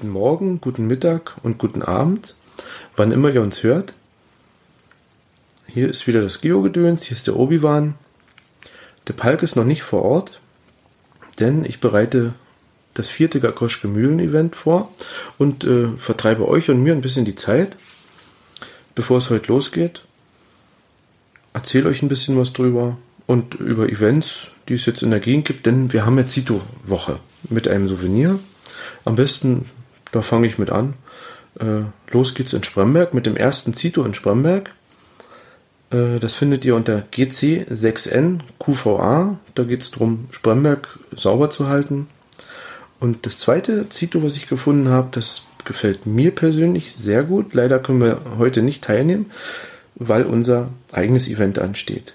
guten Morgen, guten Mittag und guten Abend, wann immer ihr uns hört. Hier ist wieder das Geo-Gedöns, hier ist der Obi-Wan. Der Palk ist noch nicht vor Ort, denn ich bereite das vierte Gakoschke Mühlen-Event vor und äh, vertreibe euch und mir ein bisschen die Zeit, bevor es heute losgeht. Erzähle euch ein bisschen was drüber und über Events, die es jetzt in der Gegend gibt, denn wir haben jetzt Zito-Woche mit einem Souvenir. Am besten, da fange ich mit an. Äh, los geht's in Spremberg mit dem ersten Zito in Spremberg. Äh, das findet ihr unter GC6N QVA. Da geht es darum, Spremberg sauber zu halten. Und das zweite Zito, was ich gefunden habe, das gefällt mir persönlich sehr gut. Leider können wir heute nicht teilnehmen, weil unser eigenes Event ansteht.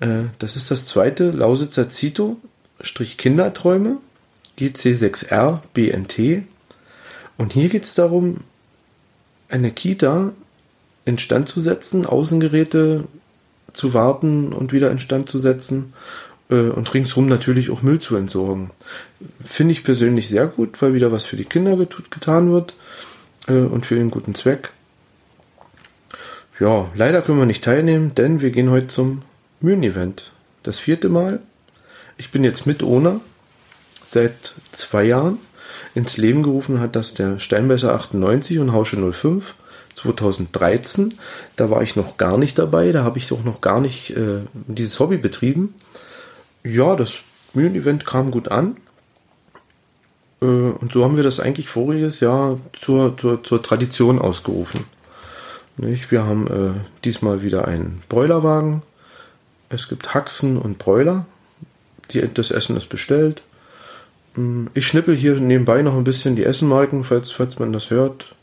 Äh, das ist das zweite Lausitzer Zito, Strich Kinderträume, GC6R BNT. Und hier geht es darum, eine Kita instand zu setzen, Außengeräte zu warten und wieder instand zu setzen äh, und ringsherum natürlich auch Müll zu entsorgen. Finde ich persönlich sehr gut, weil wieder was für die Kinder get getan wird äh, und für den guten Zweck. Ja, leider können wir nicht teilnehmen, denn wir gehen heute zum Mühlen-Event. Das vierte Mal. Ich bin jetzt mit Owner seit zwei Jahren. Ins Leben gerufen hat das der Steinbeißer 98 und Hausche 05 2013. Da war ich noch gar nicht dabei, da habe ich auch noch gar nicht äh, dieses Hobby betrieben. Ja, das Mühlen-Event kam gut an. Äh, und so haben wir das eigentlich voriges Jahr zur, zur, zur Tradition ausgerufen. Nicht? Wir haben äh, diesmal wieder einen Bräulerwagen. Es gibt Haxen und Bräuler. Die, das Essen ist bestellt. Hm, ich schnippel hier nebenbei noch ein bisschen die Essenmarken, falls, falls man das hört.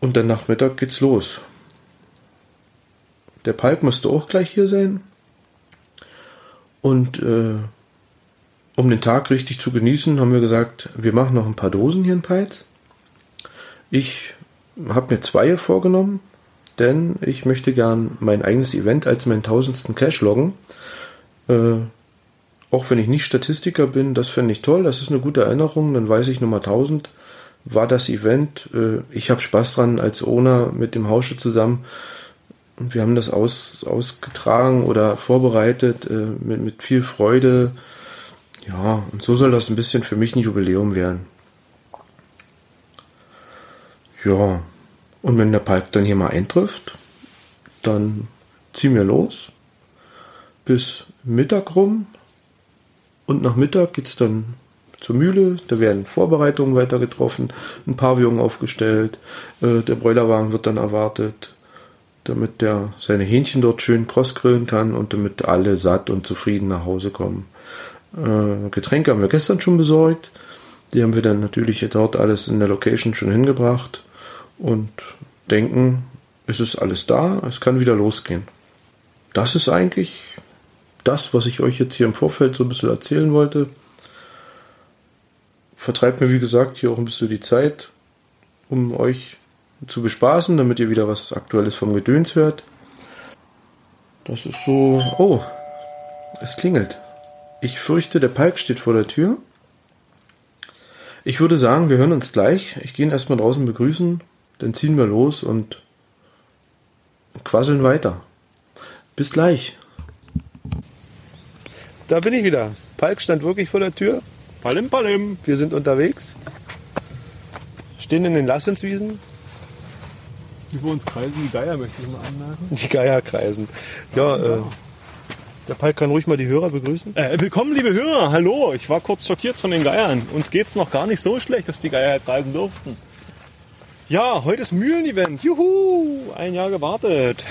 Und dann Nachmittag geht's los. Der Palk müsste auch gleich hier sein. Und äh, um den Tag richtig zu genießen, haben wir gesagt, wir machen noch ein paar Dosen hier in Peitz. Ich habe mir zwei vorgenommen, denn ich möchte gern mein eigenes Event als meinen tausendsten Cash loggen. Äh, auch wenn ich nicht Statistiker bin, das finde ich toll, das ist eine gute Erinnerung, dann weiß ich Nummer 1000 war das Event. Äh, ich habe Spaß dran als Owner mit dem Hausche zusammen. Wir haben das aus, ausgetragen oder vorbereitet äh, mit, mit viel Freude. Ja, und so soll das ein bisschen für mich ein Jubiläum werden. Ja, und wenn der Palk dann hier mal eintrifft, dann ziehen wir los bis Mittag rum. Und nach Mittag geht es dann zur Mühle. Da werden Vorbereitungen weiter getroffen, ein Pavillon aufgestellt. Äh, der Bräulerwagen wird dann erwartet, damit der seine Hähnchen dort schön crossgrillen kann und damit alle satt und zufrieden nach Hause kommen. Äh, Getränke haben wir gestern schon besorgt. Die haben wir dann natürlich dort alles in der Location schon hingebracht und denken, es ist alles da, es kann wieder losgehen. Das ist eigentlich das, was ich euch jetzt hier im Vorfeld so ein bisschen erzählen wollte vertreibt mir, wie gesagt, hier auch ein bisschen die Zeit, um euch zu bespaßen, damit ihr wieder was Aktuelles vom Gedöns hört. Das ist so. Oh, es klingelt. Ich fürchte, der Palk steht vor der Tür. Ich würde sagen, wir hören uns gleich. Ich gehe ihn erstmal draußen begrüßen, dann ziehen wir los und quasseln weiter. Bis gleich. Da bin ich wieder. Palk stand wirklich vor der Tür. Palim, palim. Wir sind unterwegs. Stehen in den Lassenswiesen. Über uns kreisen die Geier, möchte ich mal anmerken. Die Geier kreisen. Ja, ja. Äh, der Palk kann ruhig mal die Hörer begrüßen. Äh, willkommen, liebe Hörer. Hallo. Ich war kurz schockiert von den Geiern. Uns geht's noch gar nicht so schlecht, dass die Geier kreisen durften. Ja, heute ist Mühlen-Event. Juhu! Ein Jahr gewartet.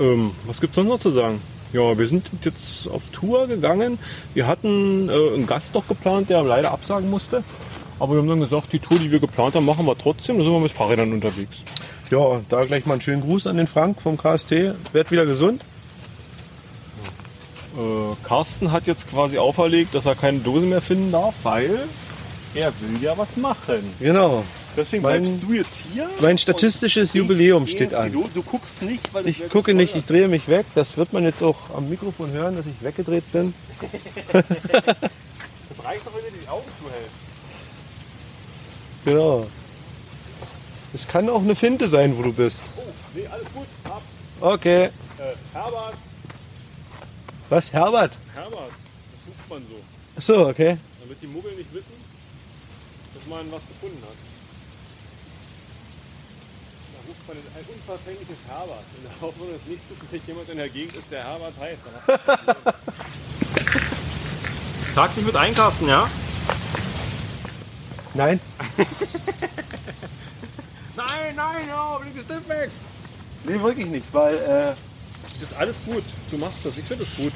Ähm, was gibt's sonst noch zu sagen? Ja, wir sind jetzt auf Tour gegangen. Wir hatten äh, einen Gast noch geplant, der leider absagen musste. Aber wir haben dann gesagt, die Tour, die wir geplant haben, machen wir trotzdem. Da sind wir mit Fahrrädern unterwegs. Ja, da gleich mal einen schönen Gruß an den Frank vom KST. Werd wieder gesund. Äh, Carsten hat jetzt quasi auferlegt, dass er keine Dose mehr finden darf, weil er will ja was machen. Genau. Deswegen mein, bleibst du jetzt hier. Mein statistisches Jubiläum steht an. Du, du, guckst nicht, weil Ich gucke nicht, ich drehe mich weg. Das wird man jetzt auch am Mikrofon hören, dass ich weggedreht bin. das reicht doch, wenn du die Augen zuhältst. Genau. Es kann auch eine Finte sein, wo du bist. Oh, nee, alles gut. Ab. Okay. Äh, Herbert. Was, Herbert? Herbert. Das ruft man so. Achso, okay. Damit die Muggel nicht wissen, dass man was gefunden hat. Man ein unverfängliches Herbert. In der Hoffnung, dass nicht zufällig jemand in der Gegend ist, der Herbert heißt. Tag nicht mit einkasten, ja? Nein. Nein, nein, ja, bring das Stift weg. Nee, wirklich nicht, weil äh, Das ist alles gut. Du machst das. Ich finde es gut.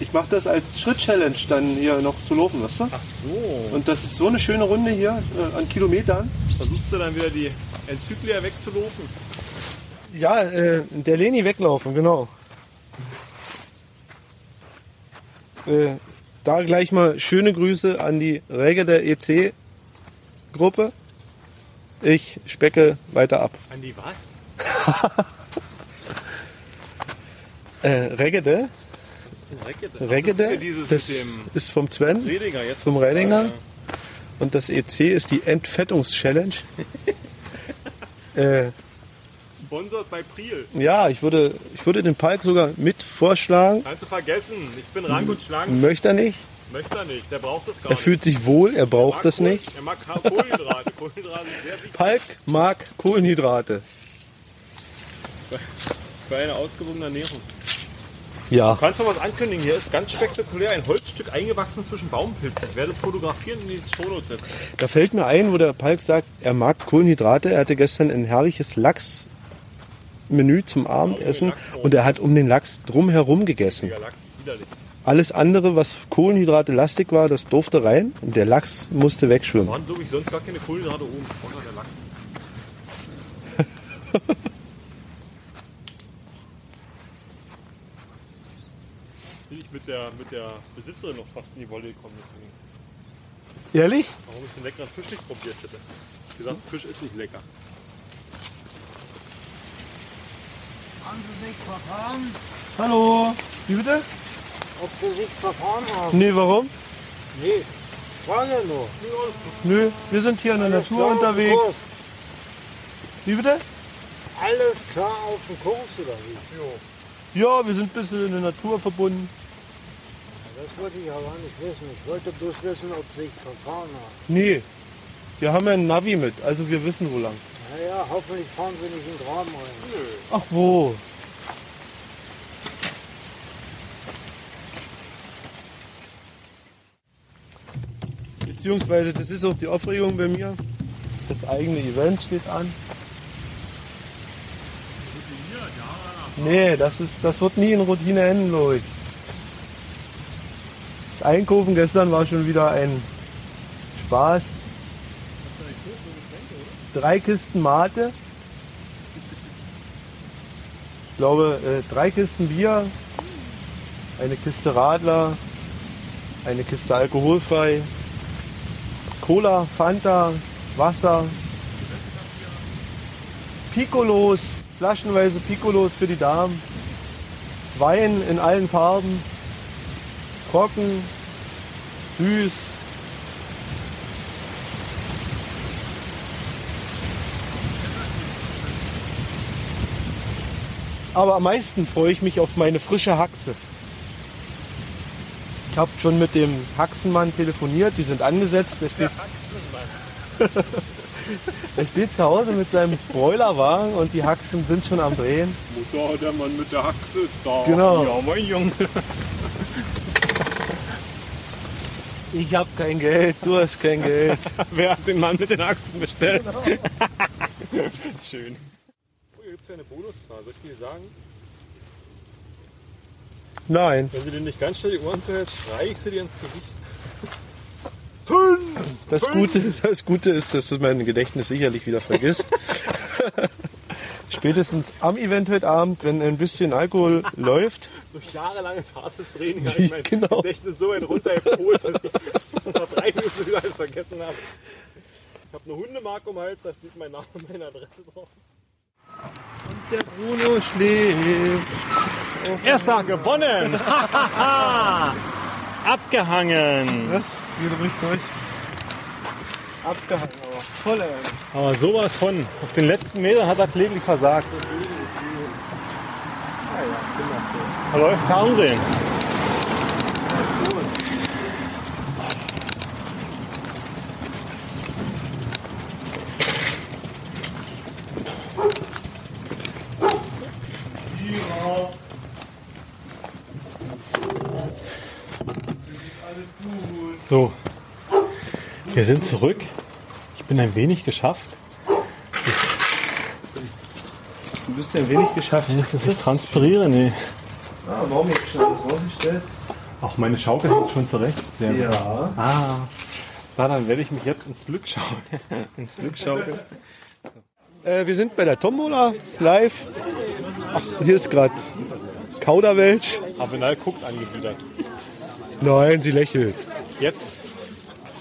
Ich mache das als Schritt-Challenge dann hier noch zu laufen, weißt du? Ach so. Und das ist so eine schöne Runde hier äh, an Kilometern. Versuchst du dann wieder die Enzyklia wegzulaufen? Ja, äh, der Leni weglaufen, genau. Äh, da gleich mal schöne Grüße an die Regge der EC-Gruppe. Ich specke weiter ab. An die was? Äh, Reggede, Reggede, Das ist vom Sven vom Redinger. und das EC ist die Entfettungs-Challenge. äh, Sponsored bei Priel. ja, ich würde, ich würde den Palk sogar mit vorschlagen. Kannst du vergessen. Ich bin rank und schlank. Möchte er nicht. Möchte er nicht. Der braucht das gar Er nicht. fühlt sich wohl, er Er braucht das Kohl- nicht. Er mag Kohlenhydrate. Kohlenhydrate Palk mag Kohlenhydrate. für eine ausgewogene Ernährung. Ja. Du kannst noch was ankündigen. Hier ist ganz spektakulär ein Holzstück eingewachsen zwischen Baumpilzen. Ich werde es fotografieren in die Shownotes setzen. Da fällt mir ein, wo der Palk sagt, er mag Kohlenhydrate. Er hatte gestern ein herrliches Lachsmenü zum Abendessen und er hat um den Lachs drumherum gegessen. Alles andere, was Kohlenhydrate lastig war, das durfte rein und der Lachs musste wegschwimmen. Waren glaube ich sonst gar keine Kohlenhydrate oben. Außer der Lachs. Bin ich mit der, mit der Besitzerin noch fast in die Wolle gekommen. Deswegen. Ehrlich? Warum ich den leckeren Fisch nicht probiert hätte. Ich gesagt, Fisch ist nicht lecker. Haben Sie sich verfahren? Hallo. Wie bitte? Ob Sie sich verfahren haben? Nee, warum? Nee, frage nur. Nö, wir sind hier in der Natur Klar auf unterwegs. Kurs. Wie bitte? Alles klar auf dem Kurs oder wie? Ja, wir sind ein bisschen in der Natur verbunden. Das wollte ich aber nicht wissen. Ich wollte bloß wissen, ob Sie sich verfahren haben. Nee, wir haben ja ein Navi mit, also wir wissen wo lang. Naja, hoffentlich fahren Sie nicht in den Graben rein. Ach wo? Beziehungsweise, das ist auch die Aufregung bei mir. Das eigene Event steht an. Nee, das, ist, das wird nie in Routine enden, ich. Das Einkaufen gestern war schon wieder ein Spaß. Drei Kisten Mate. Ich glaube, äh, drei Kisten Bier, eine Kiste Radler, eine Kiste alkoholfrei, Cola, Fanta, Wasser, Piccolos, flaschenweise Piccolos für die Damen, Wein in allen Farben, trocken, süß. Aber am meisten freue ich mich auf meine frische Haxe. Ich habe schon mit dem Haxenmann telefoniert, die sind angesetzt. Der steht, der steht zu Hause mit seinem Broilerwagen und die Haxen sind schon am Drehen. Mutter, der Mann mit der Haxe ist da. Genau. Ja, mein Junge. Ich habe kein Geld, du hast kein Geld. Wer hat den Mann mit den Achsen bestellt? Schön. Oh, hier gibt es ja eine Bonuszahl. Soll ich dir sagen? Nein, Wenn du dir nicht ganz schnell die Ohren zuhältst, schrei ich sie dir ins Gesicht. das Gute, das Gute ist, dass es mein Gedächtnis sicherlich wieder vergisst. Spätestens am Event heute Abend, wenn ein bisschen Alkohol läuft, Durch jahrelanges hartes Training habe ich mein Genau. Gedächtnis so weit runtergeholt, dass ich nach drei Minuten wieder alles vergessen habe. Ich habe eine Hundemarke um den Hals, da steht mein Name und meine Adresse drauf. der Bruno schläft. Erster gewonnen! Abgehangen! Was? Wieder ruhig durch. Abgehangen aber. voll, ey. Aber sowas von. Auf den letzten Metern hat er kläglich versagt. Da läuft Fernsehen. So, wir sind zurück. Ich bin ein wenig geschafft. Du bist ein wenig geschafft. Ich transpiriere, nee. Ah, warum jetzt schon alles rausgestellt? Auch meine Schaukel hängt schon zurecht. Sehr gut. Ja. Ah, na, dann werde ich mich jetzt ins Glück schauen. ins Glück schaukeln. Äh, wir sind bei der Tombola live. Ach, hier ist gerade Kauderwelsch. Avenal guckt angewidert. Nein, sie lächelt. Jetzt,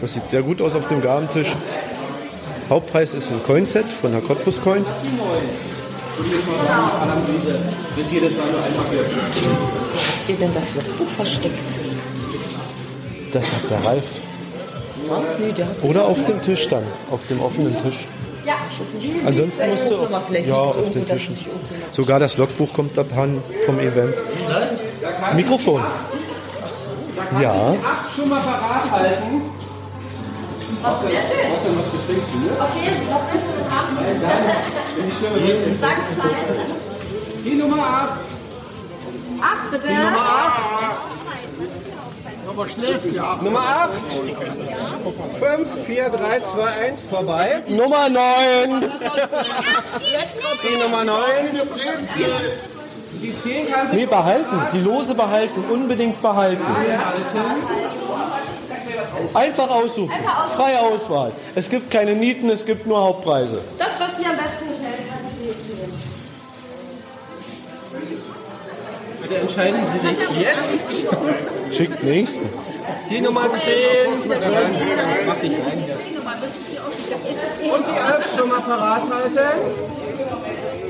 Das sieht sehr gut aus auf dem Gabentisch. Hauptpreis ist ein Coinset von der Cottbus Coin. ihr denn das Logbuch versteckt? Das hat der Ralf. Oder auf dem Tisch dann, auf dem offenen Tisch. ja, Ansonsten musst du ja auf den Tischen. Sogar das Logbuch kommt abhanden vom Event. Mikrofon. Ja. schon mal parat halten. Was sehr schön. Okay, was willst du denn haben? Sag Bescheid. Die Nummer ab. Ach, bitte. Aber schläft ja. Nummer 8. 5, 4, 3, 2, 1, vorbei. Nummer 9. Die Nummer 9. Die 10 kann sich Nee, behalten. Die Lose behalten. Unbedingt behalten. Einfach aussuchen. Freie Auswahl. Es gibt keine Nieten, es gibt nur Hauptpreise. Das, was dir am besten gefällt, kannst du dir nehmen. Bitte entscheiden Sie sich jetzt. Schickt nächsten. Die Nummer 10. Mach dich rein. Und die 11 schon mal parat halten.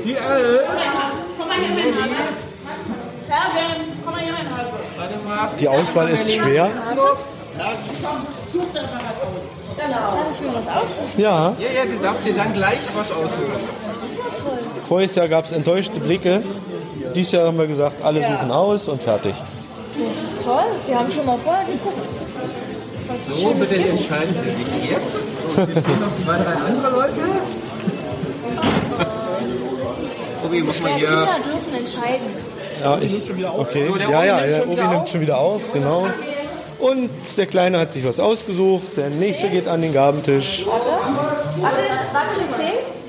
Die 11. Komm mal hier hin, Hase. Kevin, komm mal hier hin, Hase. Die Auswahl ist schwer. Darf ich mir was aussuchen? Ja. Ja, ja, du darfst dir dann gleich was aussuchen. Voriges Jahr gab es enttäuschte Blicke. Dieses Jahr haben wir gesagt, alle suchen aus und fertig. Das ist toll. Wir haben schon mal vorher geguckt. Was So, bitte entscheiden Sie sich jetzt. So, hier stehen noch zwei, drei andere Leute. Obi, muss mal hier. Kinder dürfen entscheiden. Ja, ich. Okay. So, der Ja, Obi ja, schon Obi wieder nimmt schon wieder auf, genau. Und der Kleine hat sich was ausgesucht. Der nächste geht an den Gabentisch. Warte, warte,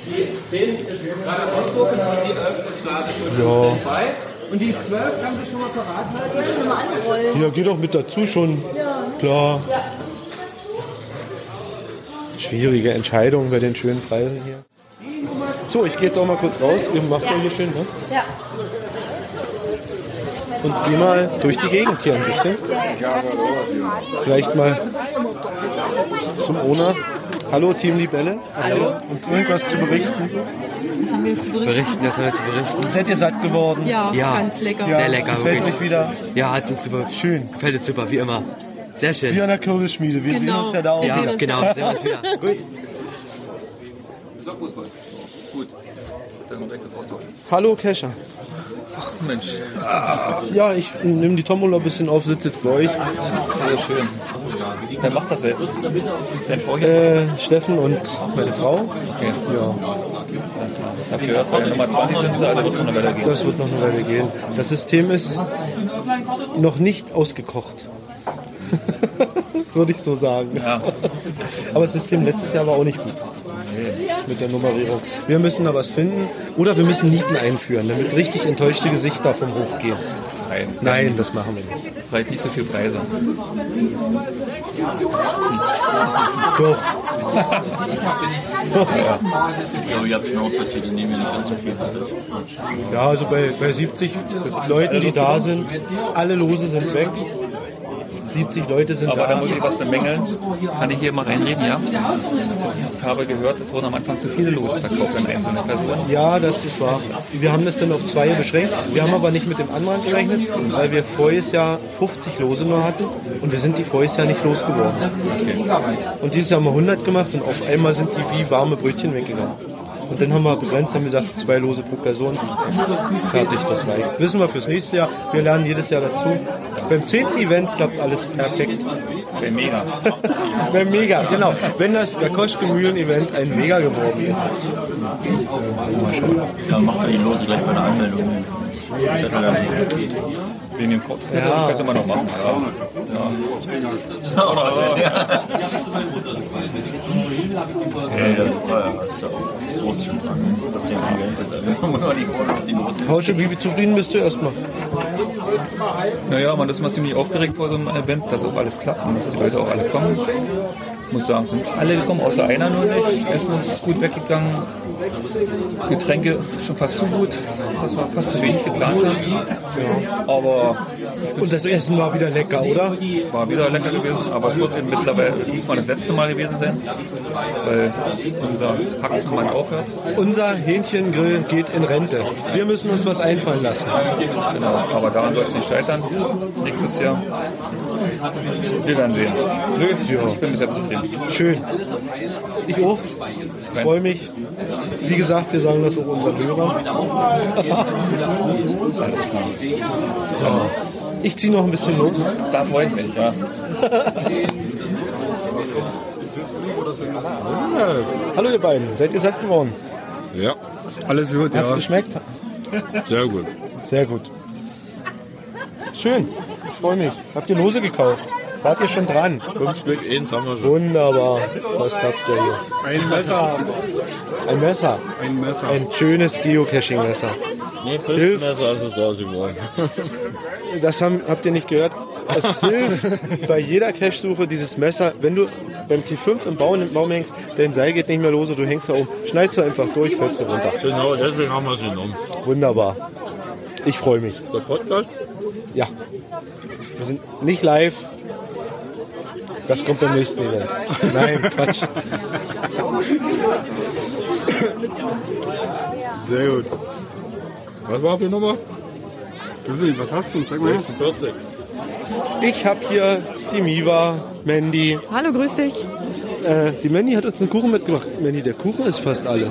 die 10? 10 ist gerade ausdrucken und die 11 ist gerade schon Ja. Standby. Und die 12 kann sich schon mal parat halten. Schon mal anrollen. Ja, geh doch mit dazu schon. Klar. Schwierige Entscheidung bei den schönen Preisen hier. So, ich gehe jetzt auch mal kurz raus. Ihr macht ja hier schön, ne? Ja. Und geh mal durch die Gegend hier ein bisschen. Vielleicht mal zum Ona. Hallo Team Libelle. Hallo. Uns irgendwas zu berichten. Was haben wir zu berichten? Berichten, das haben wir zu berichten. Seid ihr satt geworden? Ja, Ja. ganz lecker. Sehr lecker, Gefällt wirklich. euch wieder? Ja, hat uns super. Schön. Gefällt uns super, wie immer. Sehr schön. Wie an der Kürbisschmiede. Wir Genau. sehen uns ja da auch. Ja, sehen uns genau, ja. sehen uns wieder. Gut. Hallo Kescher. Mensch, Ja, ich nehme die Tombola ein bisschen auf, sitze jetzt bei euch. sehr schön. Wer macht das jetzt? Dein? Äh, Steffen und meine Frau. Okay. Ja, Ich habe gehört, bei Nummer 20 sind sie, also wird es noch eine Weile gehen. das wird noch eine Weile gehen. Das System ist noch nicht ausgekocht. Würde ich so sagen. Ja. Aber das System letztes Jahr war auch nicht gut. Mit der Nummerierung. Wir müssen da was finden. Oder wir müssen Nieten einführen, damit richtig enttäuschte Gesichter vom Hof gehen. Nein. Nein, das machen wir nicht. vielleicht nicht so viel Preise. Doch. Ja, ihr habt schon aussortiert, indem ihr nicht ganz so viel hattet. Ja, also bei, bei 70 Leuten, die da sind, alle Lose sind weg. 70 Leute sind Aber da. da muss ich was bemängeln. Kann ich hier mal reinreden, ja? Ich habe gehört, es wurden am Anfang zu viele Lose verkauft an einzelne Personen. Ja, das ist wahr. Wir haben das dann auf zwei beschränkt. Wir haben aber nicht mit dem anderen gerechnet, weil wir voriges Jahr 50 Lose nur hatten und wir sind die voriges Jahr nicht losgeworden. Und dieses Jahr haben wir 100 gemacht und auf einmal sind die wie warme Brötchen weggegangen. Und dann haben wir begrenzt, haben wir gesagt, zwei Lose pro Person. Fertig, das reicht. Wissen wir fürs nächste Jahr. Wir lernen jedes Jahr dazu. Beim zehnten Event klappt alles perfekt. Wäre mega. Wäre mega, genau. Wenn das der Koschke-Mühlen-Event ein Mega geworden ist. Ja, macht doch die Lose gleich bei der Anmeldung. Zettel. Wegen dem Kurs Ja. könnte man noch machen. Ja. Ja. Ey, das war ja Lose. Hausche, wie zufrieden bist du erstmal? Naja, man ist mal ziemlich aufgeregt vor so einem Event, dass auch alles klappt und dass die Leute auch alle kommen. Ich muss sagen, sind alle gekommen, außer einer nur nicht. Essen ist gut weggegangen. Getränke schon fast zu gut. Das war fast zu wenig geplant. Aber Und das Essen war wieder lecker, oder? war wieder lecker gewesen. Aber es wird mittlerweile diesmal das letzte Mal gewesen sein, weil unser Haxenmann aufhört. Unser Hähnchengrill geht in Rente. Wir müssen uns was einfallen lassen. Genau, aber daran soll es nicht scheitern. Nächstes Jahr. Wir werden sehen. Nö, ich bin bis jetzt zufrieden. Schön. Ich auch. Freue mich. Wie gesagt, wir sagen das auch unseren Hörern. ja. Ich ziehe noch ein bisschen los. Da freue ich mich, ja. Hallo ihr beiden, seid ihr satt geworden? Ja, alles gut, Hat's ja. geschmeckt? Sehr gut. Sehr gut. Schön, ich freue mich. Habt ihr Lose gekauft? Wart ihr schon dran? Fünf Stück, eins haben wir schon. Wunderbar. Was gab's da hier? Ein Messer. Ein Messer. Ein Messer. Ein schönes Geocaching-Messer. Nee, Hilft. Messer, als es da sie wollen. Das haben, habt ihr nicht gehört. Es hilft bei jeder Cache-Suche dieses Messer. Wenn du beim T5 im Baum, im Baum hängst, dein Seil geht nicht mehr los und du hängst da oben. Schneidest du einfach durch, fällst du runter. Genau, deswegen haben wir es genommen. Wunderbar. Ich freue mich. Der Podcast? Ja. Wir sind nicht live. Das kommt beim nächsten Event. Nein, Quatsch. Sehr gut. Was war für Nummer? Grüße, was hast du? Zeig mal her. 46. Ich habe hier die Miva, Mandy. Hallo, grüß dich. Äh, die Mandy hat uns einen Kuchen mitgebracht. Mandy, der Kuchen ist fast alle.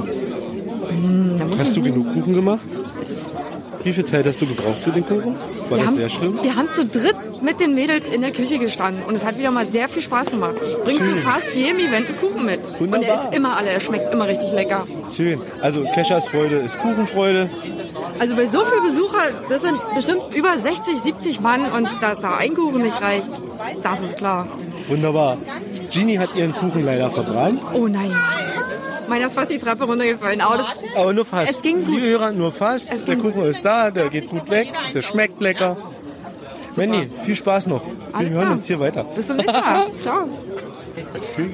Hast du genug Kuchen gemacht? Wie viel Zeit hast du gebraucht für den Kuchen? War Wir das haben, sehr schlimm? wir haben zu dritt mit den Mädels in der Küche gestanden und es hat wieder mal sehr viel Spaß gemacht. Bringt zu fast jedem Event einen Kuchen mit. Und er Wunderbar. ist immer alle, er schmeckt immer richtig lecker. Schön. Also Keschers Freude ist Kuchenfreude. Also bei so vielen Besuchern, das sind bestimmt über 60, 70 Mann und dass da ein Kuchen nicht reicht, das ist klar. Wunderbar. Genie hat ihren Kuchen leider verbrannt. Oh nein. Meiner ist fast die Treppe runtergefallen. Aber, das, Aber nur fast. Es ging gut. Liebe Hörer, nur fast. Es der Kuchen ist da, der geht gut weg, der schmeckt lecker. Mandy, viel Spaß noch. Wir Alles hören klar. uns hier weiter. Bis zum nächsten Mal. Ciao.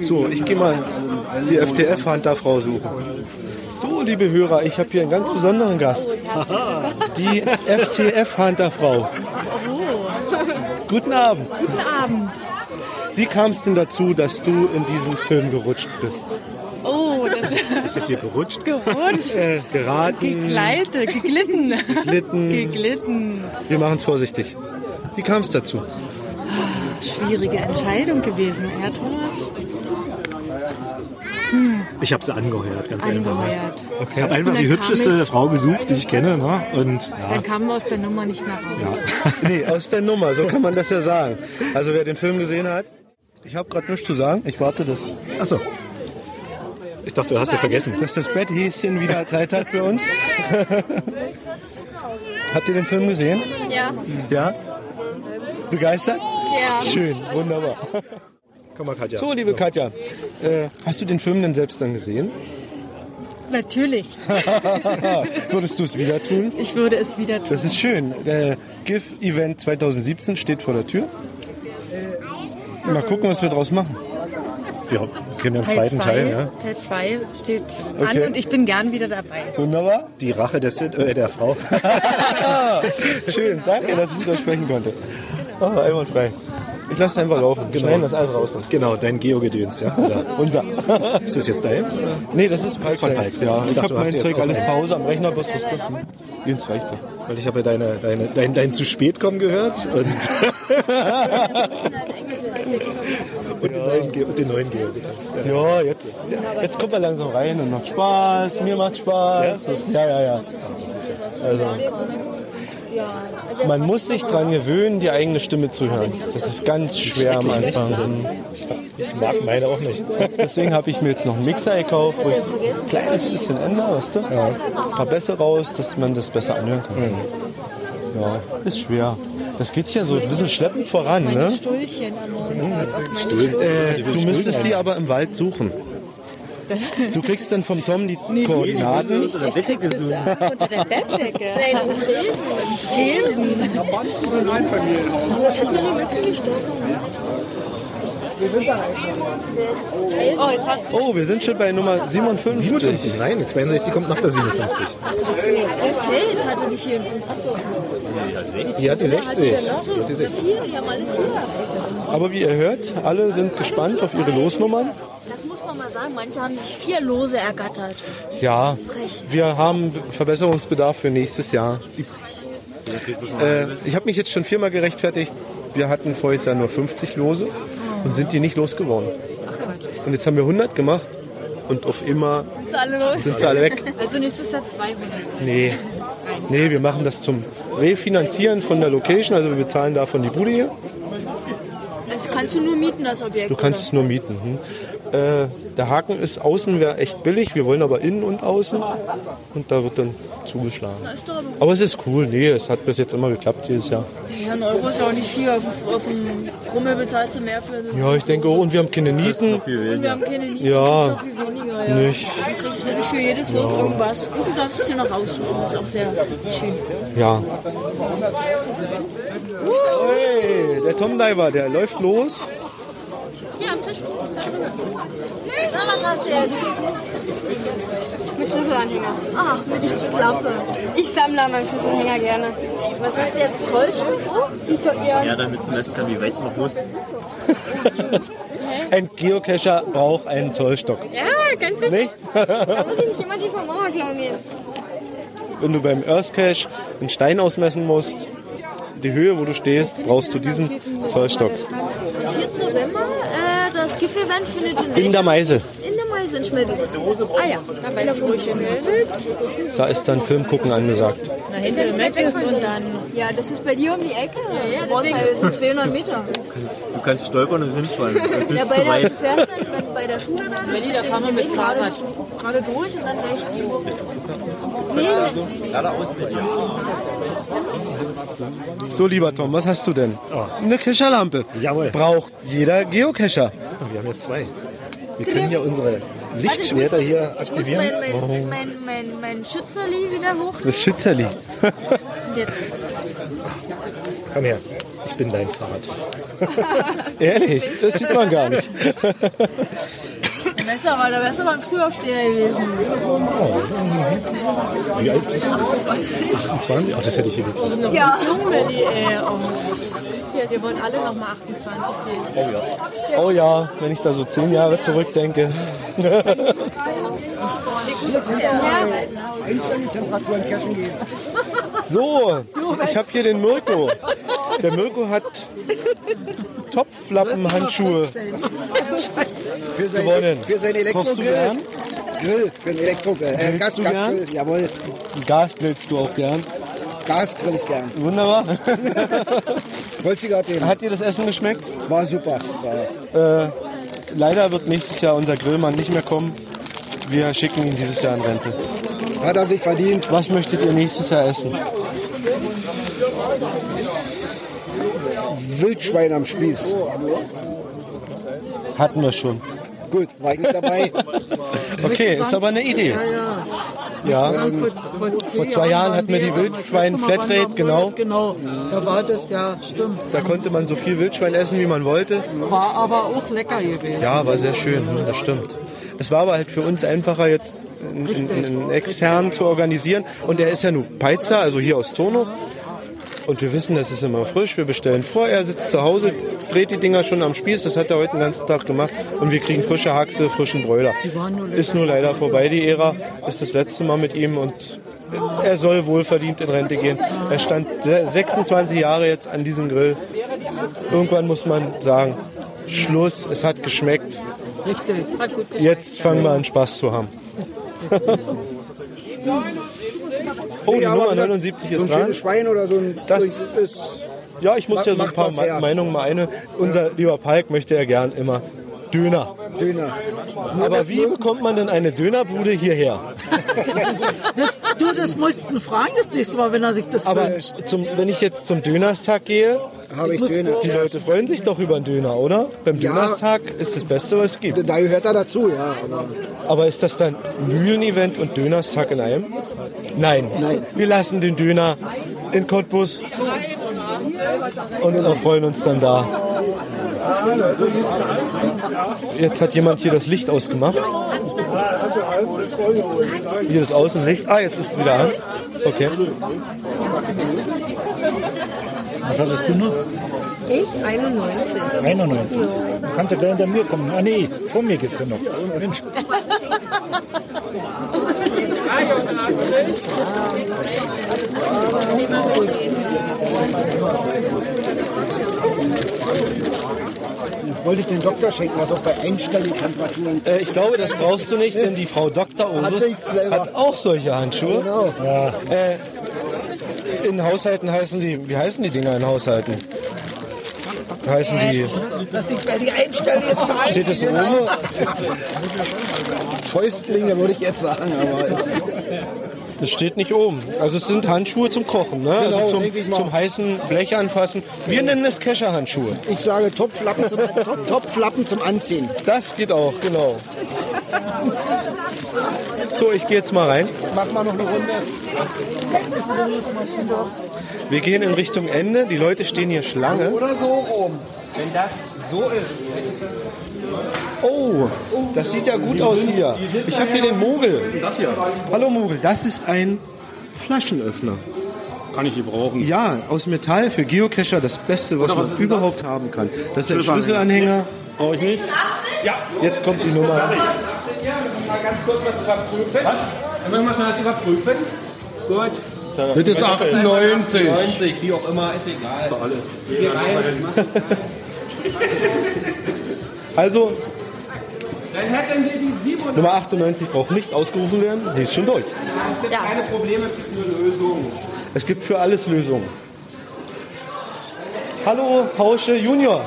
So, ich gehe mal die FTF-Hunterfrau suchen. So, liebe Hörer, ich habe hier einen ganz besonderen Gast. Die FTF-Hunterfrau. Guten Abend. Guten Abend. Wie kam es denn dazu, dass du in diesen Film gerutscht bist? Oh, das Ist das hier gerutscht? Gerutscht. Äh, geraten? gegleitet, geglitten. Geglitten? Geglitten. Wir machen es vorsichtig. Wie kam es dazu? Schwierige Entscheidung gewesen, Herr Thomas. Ich habe sie angeheuert, ganz Angeheuert. einfach. Okay. Ich habe einfach die hübscheste ich- Frau besucht, die ich kenne. Ne? Und ja, Dann kamen wir aus der Nummer nicht mehr raus. Nee, aus der Nummer, so kann man das ja sagen. Also wer den Film gesehen hat, ich habe gerade nichts zu sagen. Ich warte, dass... Achso. Ich dachte, du hast sie vergessen. Dass das Betthäschen wieder Zeit hat für uns. Habt ihr den Film gesehen? Ja. Ja? Begeistert? Ja. Schön, wunderbar. Komm mal, Katja. So, liebe Katja, äh, hast du den Film denn selbst dann gesehen? Natürlich. Würdest du es wieder tun? Ich würde es wieder tun. Das ist schön. Der GIF-Event 2017 steht vor der Tür. Mal gucken, was wir draus machen. Ja, wir können ja einen zweiten zwei, Teil, ja. Teil 2 steht an Okay. und ich bin gern wieder dabei. Wunderbar. Die Rache des, äh, der Frau. Schön, danke, dass ich widersprechen konnte. Oh, einwandfrei. Ich lasse einfach laufen. Genau. Schneiden das alles raus. Genau, dein Geo-Gedöns, ja. Unser. Ist das jetzt dein? Nee, das ist Palks. Von. Palks. Ja, Ich ich, habe mein Zeug alles zu Hause am Rechner. Was ist das? Jens reicht ja. Weil ich habe ja deine, deine, dein, dein zu spät kommen gehört und, und, den neuen und den neuen Geo-Gedöns. Ja, jetzt, jetzt kommt er langsam rein und macht Spaß. Mir macht Spaß. Ja, ja, ja. Also, man muss sich dran gewöhnen, die eigene Stimme zu hören. Das ist ganz schwer am Anfang. Ich mag meine auch nicht. Deswegen habe ich mir jetzt noch einen Mixer gekauft, wo ich ein kleines bisschen ändere, weißt du? Ein paar Bässe raus, dass man das besser anhören kann. Ja, ist schwer. Das geht ja so ein bisschen schleppend voran, ne? Stuhlchen Äh, du müsstest die aber im Wald suchen. Du kriegst dann vom Tom die Koordinaten. Unter der Bettdecke. Nein, im Tresen. Tresen. Ich hatte die Mitte gestochen. Oh, jetzt hast Oh, wir sind schon bei Nummer 57. 57, nein, die 62 kommt nach der 57. Okay, ich hatte die 54. Die hat die 60. Die Die hat die 60. vier, die haben alle vier. Aber wie ihr hört, alle sind gespannt auf ihre Losnummern. Das muss man mal sagen. Manche haben sich vier Lose ergattert. Ja, wir haben Verbesserungsbedarf für nächstes Jahr. Äh, ich habe mich jetzt schon viermal gerechtfertigt. Wir hatten vorher Jahr nur 50 Lose und sind die nicht losgeworden. Und jetzt haben wir 100 gemacht und auf immer Sind sie alle los? sind sie alle weg. Also nächstes Jahr 200. Nee. Nee, wir machen das zum Refinanzieren von der Location, also wir bezahlen davon die Bude hier. Also kannst du nur mieten, das Objekt. Du kannst es nur mieten. Hm. Äh, der Haken ist außen wäre echt billig, wir wollen aber innen und außen und da wird dann zugeschlagen. aber es ist cool, nee, es hat bis jetzt immer geklappt jedes Jahr. Ja, ein Euro ist auch nicht viel. Auf, auf dem Rummel bezahlst du mehr für eine Ja, ich denke, oh, und wir haben keine Nieten. Und wir haben keine Nieten. Ja, das ist noch viel weniger. Ja. nicht. Du kriegst wirklich für jedes Los Ja. irgendwas. Und du darfst es dir noch aussuchen. Das ist auch sehr schön. Ja. Hey, der Tom Diver, der läuft los. Hier am Tisch. Na, was hast du jetzt? Mit Schlüsselanhänger. Ah, mit Klappe. Ich sammle an meinem Schlüsselanhänger gerne. Was hast du jetzt? Zollstück? Oh? Ein Zoll, ja, Ja, damit du messen kann, wie weit es noch muss. Ein Geocacher braucht einen Zollstock. ja, ganz wichtig. Nicht? Da muss ich nicht immer die vom Mauer klauen gehen. Wenn du beim Earth Cache einen Stein ausmessen musst, die Höhe, wo du stehst, brauchst du diesen Zollstock. Am 4. November, äh, das GIF-Event findet in, In der Meise. In Schmidls. Ah ja, bei der. Da ist dann Filmgucken angesagt. Na, hinter dem Meckes und dann. Ja, das ist bei dir um die Ecke. Ja, ja, das sind 200 Meter. Du kannst stolpern und hinfallen. Du Ja, bist bei zu der, weit. du fährst dann wenn bei der Schule dann. Melli, da fahren wir mit Fahrrad. Gerade durch und dann rechts. Nee, nee. Geradeaus mit dir. So, lieber Tom, was hast du denn? Eine Kescherlampe. Jawohl. Braucht jeder Geocacher. Wir haben ja zwei. Wir können ja unsere Lichtschwerter hier Ich muss mein, aktivieren. mein, mein, mein, mein Schützerli wieder hoch. Das Schützerli. Und jetzt. Komm her, ich bin dein Fahrrad. Ehrlich, das sieht man gar nicht. Messer war, da wärst du aber ein Frühaufsteher gewesen. Wie alt bist du? 28. 28? Ach, das hätte ich hier gekriegt. Ja. Jung, Melli, ey. Oh. Ja, wir wollen alle noch mal 28 sehen. Oh ja. Oh ja, wenn ich da so zehn Jahre zurückdenke. So, ich habe hier den Mirko. Der Mirko hat Topflappenhandschuhe Für sein, gewonnen. für sein Elektrogrill. gern? Grill, für den Elektrogrill. Äh, Grillst Gas, du gern? Gasgrill, jawohl. Gas grillst du auch gern. Gas grill ich gern. Wunderbar. Holziger Themen. Hat dir das Essen geschmeckt? War super. War. Äh, leider wird nächstes Jahr unser Grillmann nicht mehr kommen. Wir schicken ihn dieses Jahr in Rente. Hat er sich verdient. Was möchtet ihr nächstes Jahr essen? Wildschwein am Spieß. Hatten wir schon. Gut, war ich nicht dabei. Okay, ist aber eine Idee. Ja. Sagen, vor, vor, Vor zwei Jahren hatten wir die Wildschwein-Flatrate, genau. Genau, da war das, ja, stimmt. Da konnte man so viel Wildschwein essen, wie man wollte. War aber auch lecker gewesen. Ja, war sehr schön, das stimmt. Es war aber halt für uns einfacher jetzt einen, einen, einen externen zu organisieren. Und er ist ja nur Peizer, also hier aus Tono. Und wir wissen, das ist immer frisch. Wir bestellen vor. Er sitzt zu Hause, dreht die Dinger schon am Spieß. Das hat er heute den ganzen Tag gemacht. Und wir kriegen frische Haxe, frischen Bräuler. Ist nur leider vorbei, die Ära. Ist das letzte Mal mit ihm und er soll wohlverdient in Rente gehen. Er stand se- 26 Jahre jetzt an diesem Grill. Irgendwann muss man sagen, Schluss, es hat geschmeckt. Richtig. Hat gut Jetzt fangen wir an Spaß zu haben. oh, die Nummer 79 so ist ein dran. schönes Schwein oder so ein Das ist Ja, ich muss ja so ein paar Meinungen mal eine. Unser lieber Palk möchte ja gern immer Döner. Döner. Aber wie bekommt man denn eine Dönerbude hierher? Das, du, das mussten fragen das nächste Mal, wenn er sich das Aber wünscht. zum, wenn ich jetzt zum Dönerstag gehe, Habe ich Döner. die Leute freuen sich doch über einen Döner, oder? Beim Ja. Dönerstag ist das Beste, was es gibt. Da gehört er dazu, ja. Aber Aber ist das dann Mühlen-Event und Dönerstag in einem? Nein. Wir lassen den Döner in Cottbus und erfreuen uns dann da. Jetzt hat jemand hier das Licht ausgemacht. Hier das Außenlicht. Ah, jetzt ist es wieder an. Okay. Was hattest du noch? Ich 91. 91. Du kannst ja gleich hinter mir kommen. Ah nee, vor mir geht's ja noch. Mensch. wollte ich den Doktor schenken, was auch bei einstelligen Temperaturen. Äh, ich glaube, das brauchst du nicht, denn die Frau Dr. Hat Osus selber. hat auch solche Handschuhe. Genau. Äh, in Haushalten heißen die, wie heißen die Dinger in Haushalten? Heißen die, Dass ich bei die Einstellung jetzt zeige. steht das so oben? Fäustlinge würde ich jetzt sagen, aber es Das steht nicht oben. Also es sind Handschuhe zum Kochen, ne? Genau, also denke ich zum, zum heißen Blech anfassen. Wir nennen es Kescherhandschuhe. Ich sage Topflappen zum, Top, Topflappen zum Anziehen. Das geht auch, genau. So, ich gehe jetzt mal rein. Mach mal noch eine Runde. Wir gehen in Richtung Ende. Die Leute stehen hier Schlange. Oder so rum. Wenn das so ist. Oh, das sieht ja gut aus hier. Ich habe hier den Mogel. Das hier. Hallo Mogel, das ist ein Flaschenöffner. Kann ich gebrauchen. Ja, aus Metall für Geocacher das Beste, was man überhaupt haben kann. Das ist ein Schlüsselanhänger. Brauche ich nicht? Ja. Jetzt kommt die Nummer. Mal ganz kurz was überprüfen. Was? Dann müssen wir was überprüfen. Gut. Das ist 98. 90, wie auch immer, ist egal. Ist doch alles. Also, Dann hätten wir die 97. Nummer 98 braucht nicht ausgerufen werden. Die ist schon durch. Es gibt keine Probleme, es gibt nur Lösungen. Es gibt für alles Lösungen. Hallo, Hausche Junior.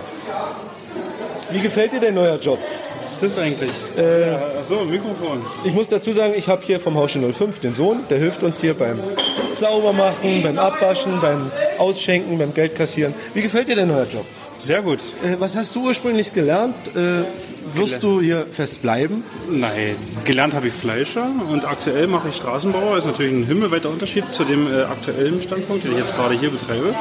Wie gefällt dir dein neuer Job? Was ist das eigentlich? Äh, Achso, Mikrofon. Ich muss dazu sagen, ich habe hier vom Hausche 05 den Sohn, der hilft uns hier beim Saubermachen, beim Abwaschen, beim Ausschenken, beim Geldkassieren. Wie gefällt dir dein neuer Job? Sehr gut. Äh, was hast du ursprünglich gelernt? Äh, wirst du hier fest bleiben? Nein, gelernt habe ich Fleischer und aktuell mache ich Straßenbauer. Ist natürlich ein himmelweiter Unterschied zu dem äh, aktuellen Standpunkt, den ich jetzt gerade hier betreibe.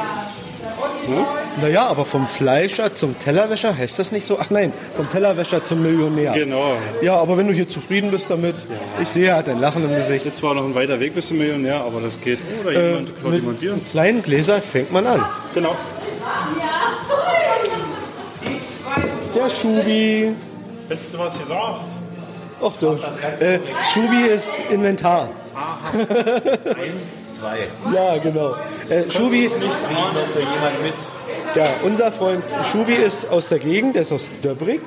Ja? Naja, aber vom Fleischer zum Tellerwäscher heißt das nicht so? Ach nein, vom Tellerwäscher zum Millionär. Genau. Ja, aber wenn du hier zufrieden bist damit, ich sehe, er hat ein Lachen im Gesicht. Ist zwar noch ein weiter Weg bis zum Millionär, aber das geht. Oder Äh, jemand klaut mit jemand dir. kleinen Gläser fängt man an. Genau. Der Schubi. Hättest du was gesagt? Ach du. Äh, Schubi ist Inventar. Eins, zwei. Ja, genau. Äh, Schubi. Nicht noch für jemand mit. Ja, unser Freund Schubi ist aus der Gegend, der ist aus Döbrig.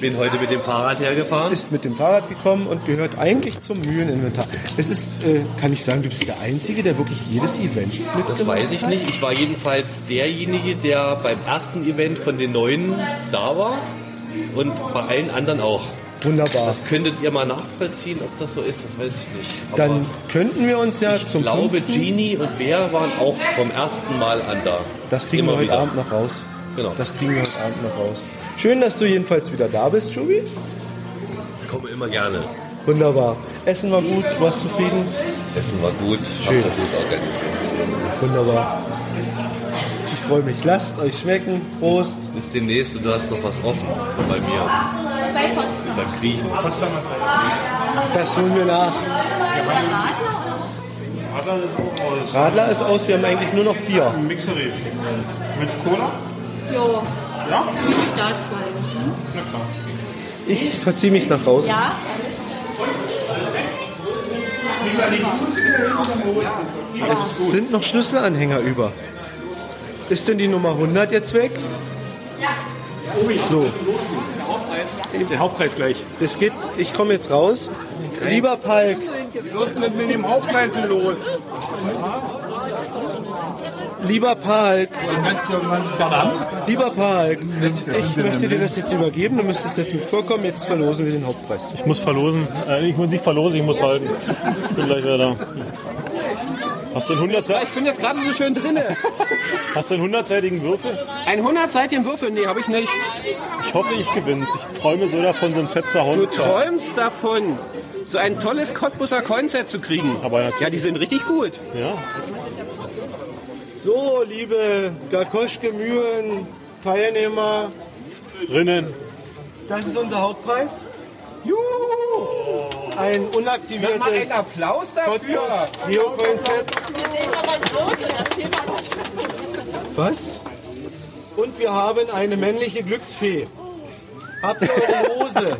Bin heute mit dem Fahrrad hergefahren. Ist mit dem Fahrrad gekommen und gehört eigentlich zum Mühleninventar. Es ist, äh, kann ich sagen, du bist der Einzige, der wirklich jedes Event mitgemacht Das weiß ich hat? nicht. Ich war jedenfalls derjenige, der beim ersten Event von den Neuen da war und bei allen anderen auch. Wunderbar. Das könntet ihr mal nachvollziehen, ob das so ist, das weiß ich nicht. Aber Dann könnten wir uns ja ich zum glaube, fünften- Genie und Bär waren auch vom ersten Mal an da. Das kriegen Immer wir heute wieder. Abend noch raus. Genau. Das kriegen wir heute Abend noch raus. Schön, dass du jedenfalls wieder da bist, Schubi. Ich komme immer gerne. Wunderbar. Essen war gut, du warst zufrieden? Essen war gut, Schön. habt gut organisiert. Wunderbar. Ich freue mich. Lasst euch schmecken. Prost. Bis demnächst, du hast noch was offen bei mir. Beim Griechen. Das holen wir nach. Radler ist auch aus. Radler ist aus, wir haben eigentlich nur noch Bier. Mixerie. Mit Cola? Jo. Ja? Staatswein. Na klar. Ich verziehe mich nach raus. Ja? Es sind noch Schlüsselanhänger über. Ist denn die Nummer 100 jetzt weg? So. Der Hauptpreis gleich. Das geht, ich komme jetzt raus. Lieber Palk, Was ist mit dem Hauptpreis los? Lieber Palk, lieber Palk, ich möchte dir das jetzt übergeben, du müsstest jetzt mit vorkommen, jetzt verlosen wir den Hauptpreis. Ich muss verlosen. Äh, ich muss nicht verlosen, ich muss halten. Ich bin gleich wieder da. Hast du einen 100 Ich bin jetzt gerade so schön drinne. Hast du einen 100-seitigen Würfel? Ein 100-seitigen Würfel? Nee, habe ich nicht. Ich hoffe, ich gewinne Ich träume so davon, so ein fetzer Hund. Du träumst davon, so ein tolles Cottbusser Coinset zu kriegen. Aber ja, die sind richtig gut. Ja. So, liebe Gakoschke Mühlen Teilnehmer, Rinnen. das ist unser Hauptpreis. Juhu! Ein unaktiviertes Mach mal einen Applaus dafür. Neo-Coinset. Was? Und wir haben eine männliche Glücksfee. Habt ihr eure Lose?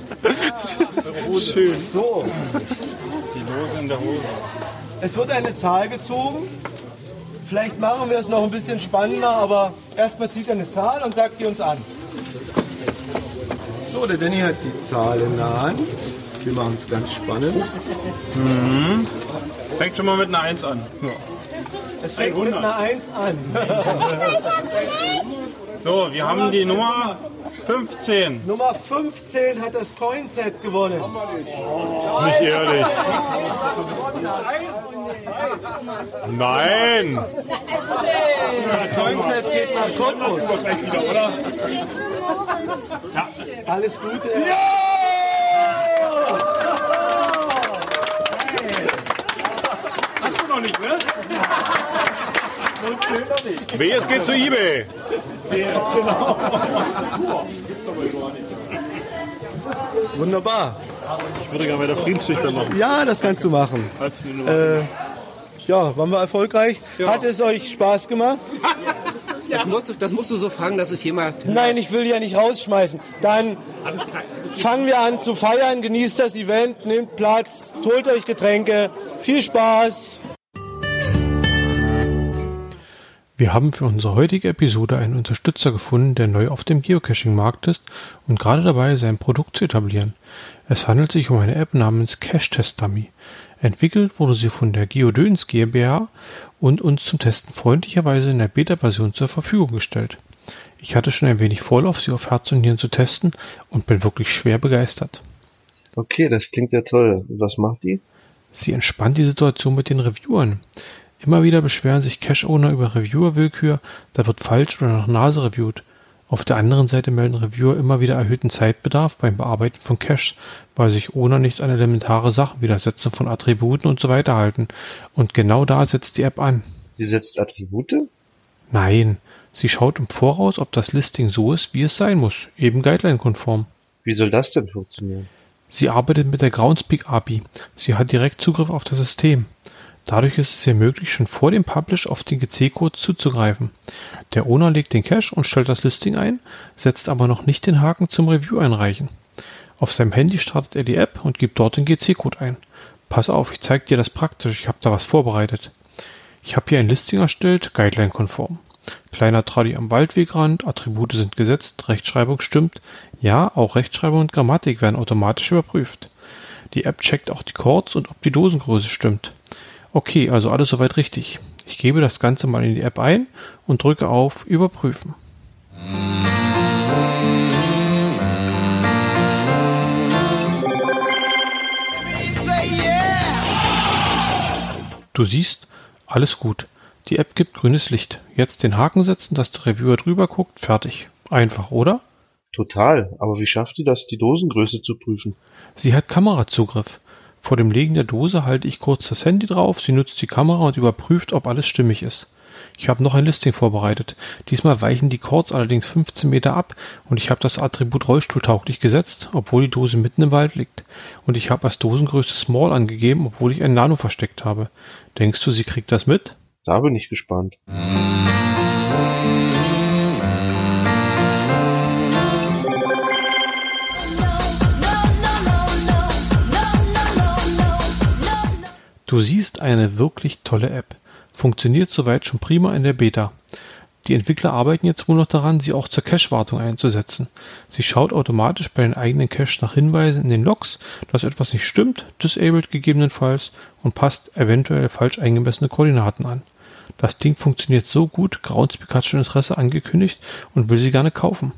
Schön. So, Die Lose in der Hose. es wird eine Zahl gezogen. Vielleicht machen wir es noch ein bisschen spannender, aber erstmal zieht er eine Zahl und sagt die uns an. So, der Danny hat die Zahl in der Hand. Wir machen es ganz spannend. Mhm. Fängt schon mal mit einer 1 an. Es fängt mit 100. einer 1 an. So, wir haben die Nummer 15. Nummer 15 hat das Coinset gewonnen. Nicht ehrlich. Nein! Das Coinset geht nach Cottbus. Oder? Alles Gute. Hast du noch nicht, ne? Weh, es geht zu eBay. Wunderbar. Ich würde gerne weiter Friedensstichter machen. Ja, das kannst du machen. Äh, ja, waren wir erfolgreich? Hat es euch Spaß gemacht? Das musst, du, das musst du so fragen, dass es jemand. Nein, ich will ja nicht rausschmeißen. Dann fangen wir an zu feiern, genießt das Event, nehmt Platz, holt euch Getränke. Viel Spaß! Wir haben für unsere heutige Episode einen Unterstützer gefunden, der neu auf dem Geocaching-Markt ist und gerade dabei ist, sein Produkt zu etablieren. Es handelt sich um eine App namens Cache Test Dummy. Entwickelt wurde sie von der Geodöns GmbH und uns zum Testen freundlicherweise in der Beta-Version zur Verfügung gestellt. Ich hatte schon ein wenig Vorlauf, sie auf Herz und Nieren zu testen und bin wirklich schwer begeistert. Okay, das klingt ja toll. Was macht die? Sie entspannt die Situation mit den Reviewern. Immer wieder beschweren sich Cache-Owner über Reviewer-Willkür, da wird falsch oder nach Nase reviewt. Auf der anderen Seite melden Reviewer immer wieder erhöhten Zeitbedarf beim Bearbeiten von Caches, weil sich Owner nicht an elementare Sachen wie das Setzen von Attributen und so weiter halten. Und genau da setzt die App an. Sie setzt Attribute? Nein, sie schaut im Voraus, ob das Listing so ist, wie es sein muss, eben Guideline-konform. Wie soll das denn funktionieren? Sie arbeitet mit der Groundspeak API. Sie hat direkt Zugriff auf das System. Dadurch ist es ihr möglich, schon vor dem Publish auf den GC-Code zuzugreifen. Der Owner legt den Cache und stellt das Listing ein, setzt aber noch nicht den Haken zum Review einreichen. Auf seinem Handy startet er die App und gibt dort den GC-Code ein. Pass auf, ich zeige dir das praktisch, ich habe da was vorbereitet. Ich habe hier ein Listing erstellt, Guideline-konform. Kleiner Tradi am Waldwegrand, Attribute sind gesetzt, Rechtschreibung stimmt. Ja, auch Rechtschreibung und Grammatik werden automatisch überprüft. Die App checkt auch die Chords und ob die Dosengröße stimmt. Okay, also alles soweit richtig. Ich gebe das Ganze mal in die App ein und drücke auf Überprüfen. Du siehst, alles gut. Die App gibt grünes Licht. Jetzt den Haken setzen, dass der Reviewer drüber guckt, fertig. Einfach, oder? Total. Aber wie schafft die das, die Dosengröße zu prüfen? Sie hat Kamerazugriff. Vor dem Legen der Dose halte ich kurz das Handy drauf, sie nutzt die Kamera und überprüft, ob alles stimmig ist. Ich habe noch ein Listing vorbereitet. Diesmal weichen die Chords allerdings 15 Meter ab und ich habe das Attribut rollstuhltauglich gesetzt, obwohl die Dose mitten im Wald liegt. Und ich habe als Dosengröße Small angegeben, obwohl ich ein Nano versteckt habe. Denkst du, sie kriegt das mit? Da bin ich gespannt. Du siehst eine wirklich tolle App. Funktioniert soweit schon prima in der Beta. Die Entwickler arbeiten jetzt wohl noch daran, sie auch zur Cache-Wartung einzusetzen. Sie schaut automatisch bei den eigenen Caches nach Hinweisen in den Logs, dass etwas nicht stimmt, disabled gegebenenfalls und passt eventuell falsch eingemessene Koordinaten an. Das Ding funktioniert so gut, Groundspeak hat schon Interesse angekündigt und will sie gerne kaufen.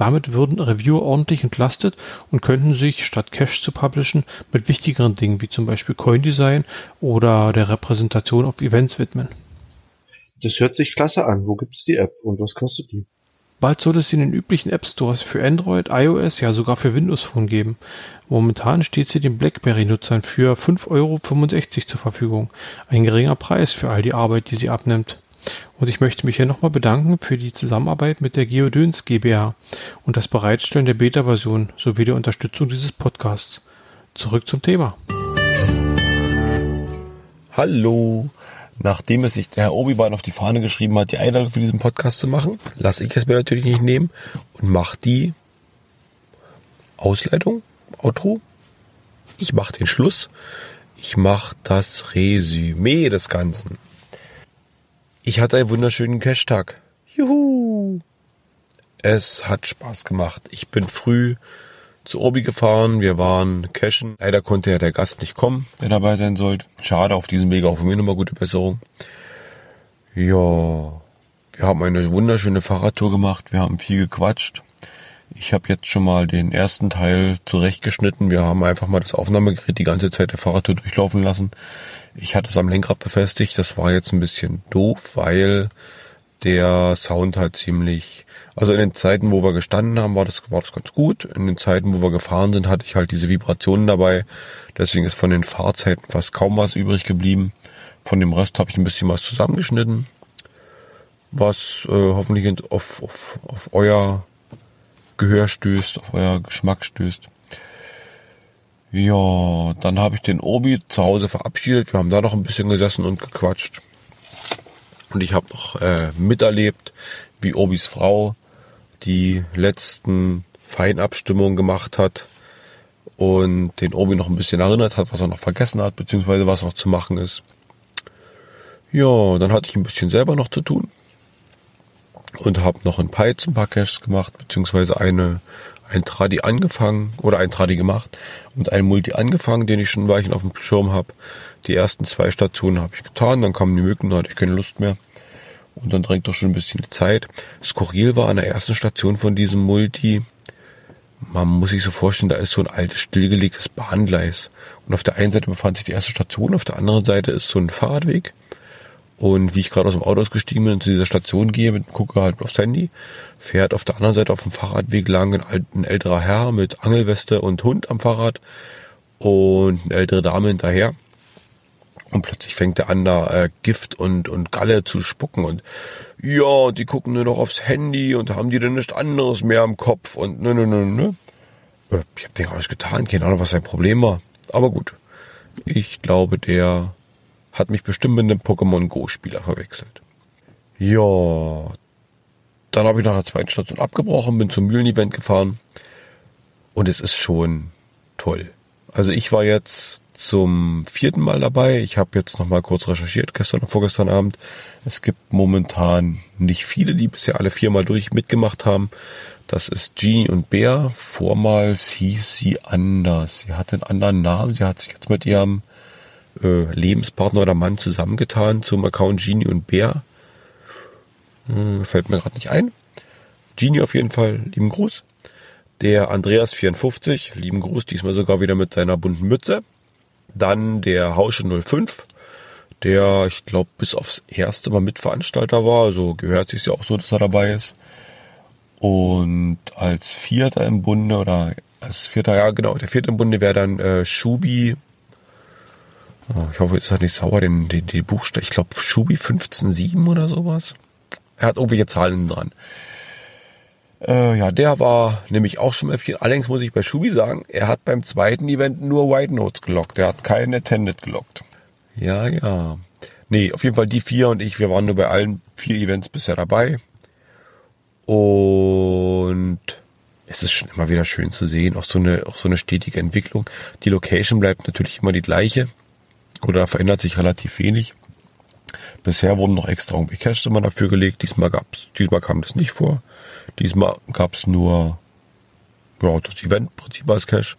Damit würden Reviewer ordentlich entlastet und könnten sich, statt Cache zu publishen, mit wichtigeren Dingen wie zum Beispiel Coindesign oder der Repräsentation auf Events widmen. Das hört sich klasse an. Wo gibt's die App und was kostet die? Bald soll es sie in den üblichen App Stores für Android, iOS, ja sogar für Windows Phone geben. Momentan steht sie den BlackBerry-Nutzern für 5,65 Euro zur Verfügung. Ein geringer Preis für all die Arbeit, die sie abnimmt. Und ich möchte mich hier nochmal bedanken für die Zusammenarbeit mit der Geodöns GbR und das Bereitstellen der Beta-Version sowie der Unterstützung dieses Podcasts. Zurück zum Thema. Hallo. Nachdem es sich der Herr Obi-Wan auf die Fahne geschrieben hat, die Einladung für diesen Podcast zu machen, lasse ich es mir natürlich nicht nehmen und mache die Ausleitung, Outro. Ich mache den Schluss. Ich mache das Resümee des Ganzen. Ich hatte einen wunderschönen Cash-Tag. Juhu! Es hat Spaß gemacht. Ich bin früh zu Obi gefahren. Wir waren cashen. Leider konnte ja der Gast nicht kommen, der dabei sein sollte. Schade, auf diesem Wege auch von mir nochmal gute Besserung. Ja, wir haben eine wunderschöne Fahrradtour gemacht. Wir haben viel gequatscht. Ich habe jetzt schon mal den ersten Teil zurechtgeschnitten. Wir haben einfach mal das Aufnahmegerät die ganze Zeit der Fahrradtour durchlaufen lassen. Ich hatte es am Lenkrad befestigt. Das war jetzt ein bisschen doof, weil der Sound halt ziemlich, also in den Zeiten, wo wir gestanden haben, war das, war das ganz gut. In den Zeiten, wo wir gefahren sind, hatte ich halt diese Vibrationen dabei. Deswegen ist von den Fahrzeiten fast kaum was übrig geblieben. Von dem Rest habe ich ein bisschen was zusammengeschnitten, was äh, hoffentlich auf, auf, auf euer Gehör stößt, auf euer Geschmack stößt. Ja, dann habe ich den Obi zu Hause verabschiedet. Wir haben da noch ein bisschen gesessen und gequatscht. Und ich habe noch äh, miterlebt, wie Obis Frau die letzten Feinabstimmungen gemacht hat und den Obi noch ein bisschen erinnert hat, was er noch vergessen hat, beziehungsweise was noch zu machen ist. Ja, dann hatte ich ein bisschen selber noch zu tun und habe noch ein ein paar Caches gemacht, beziehungsweise eine ein Tradi angefangen oder ein Tradi gemacht und ein Multi angefangen, den ich schon ein Weilchen auf dem Schirm habe. Die ersten zwei Stationen habe ich getan, dann kamen die Mücken, da hatte ich keine Lust mehr. Und dann drängt doch schon ein bisschen die Zeit. Skurril war an der ersten Station von diesem Multi, man muss sich so vorstellen, da ist so ein altes, stillgelegtes Bahngleis. Und auf der einen Seite befand sich die erste Station, auf der anderen Seite ist so ein Fahrradweg. Und wie ich gerade aus dem Auto ausgestiegen bin und zu dieser Station gehe, gucke halt aufs Handy, fährt auf der anderen Seite auf dem Fahrradweg lang ein, ein älterer Herr mit Angelweste und Hund am Fahrrad und eine ältere Dame hinterher. Und plötzlich fängt er an, da äh, Gift und, und Galle zu spucken und ja, die gucken nur noch aufs Handy und haben die denn nichts anderes mehr am Kopf und ne, ne, ne, ne. Äh, ich hab den gar nicht getan, keine Ahnung, was sein Problem war. Aber gut. Ich glaube, der hat mich bestimmt mit einem Pokémon Go-Spieler verwechselt. Ja, dann habe ich nach der zweiten Station abgebrochen, bin zum Mühlen-Event gefahren und es ist schon toll. Also ich war jetzt zum vierten Mal dabei. Ich habe jetzt noch mal kurz recherchiert, gestern und vorgestern Abend. Es gibt momentan nicht viele, die bisher alle viermal durch mitgemacht haben. Das ist Genie und Bär. Vormals hieß sie anders. Sie hatte einen anderen Namen. Sie hat sich jetzt mit ihrem äh, Lebenspartner oder Mann zusammengetan zum Account Genie und Bär. Hm, fällt mir gerade nicht ein. Genie auf jeden Fall, lieben Gruß. Der Andreas54, lieben Gruß, diesmal sogar wieder mit seiner bunten Mütze. Dann der Hausche 05, der, ich glaube, bis aufs erste Mal Mitveranstalter war, also gehört sich ja auch so, dass er dabei ist. Und als Vierter im Bunde, oder als Vierter, ja genau, der Vierte im Bunde wäre dann äh, Schubi Oh, ich hoffe, es hat nicht sauer, den, den, den Buchstaben. Ich glaube, Schubi 15.7 oder sowas. Er hat irgendwelche Zahlen dran. Äh, ja, der war nämlich auch schon F4. Allerdings muss ich bei Schubi sagen, er hat beim zweiten Event nur White Notes gelockt. Er hat keinen Attended gelockt. Ja, ja. Nee, auf jeden Fall die vier und ich, wir waren nur bei allen vier Events bisher dabei. Und es ist schon immer wieder schön zu sehen, auch so eine, auch so eine stetige Entwicklung. Die Location bleibt natürlich immer die gleiche. Oder verändert sich relativ wenig. Bisher wurden noch extra irgendwie Cash immer dafür gelegt. Diesmal gab's, diesmal kam das nicht vor. Diesmal gab's nur, ja, das Eventprinzip als Cash.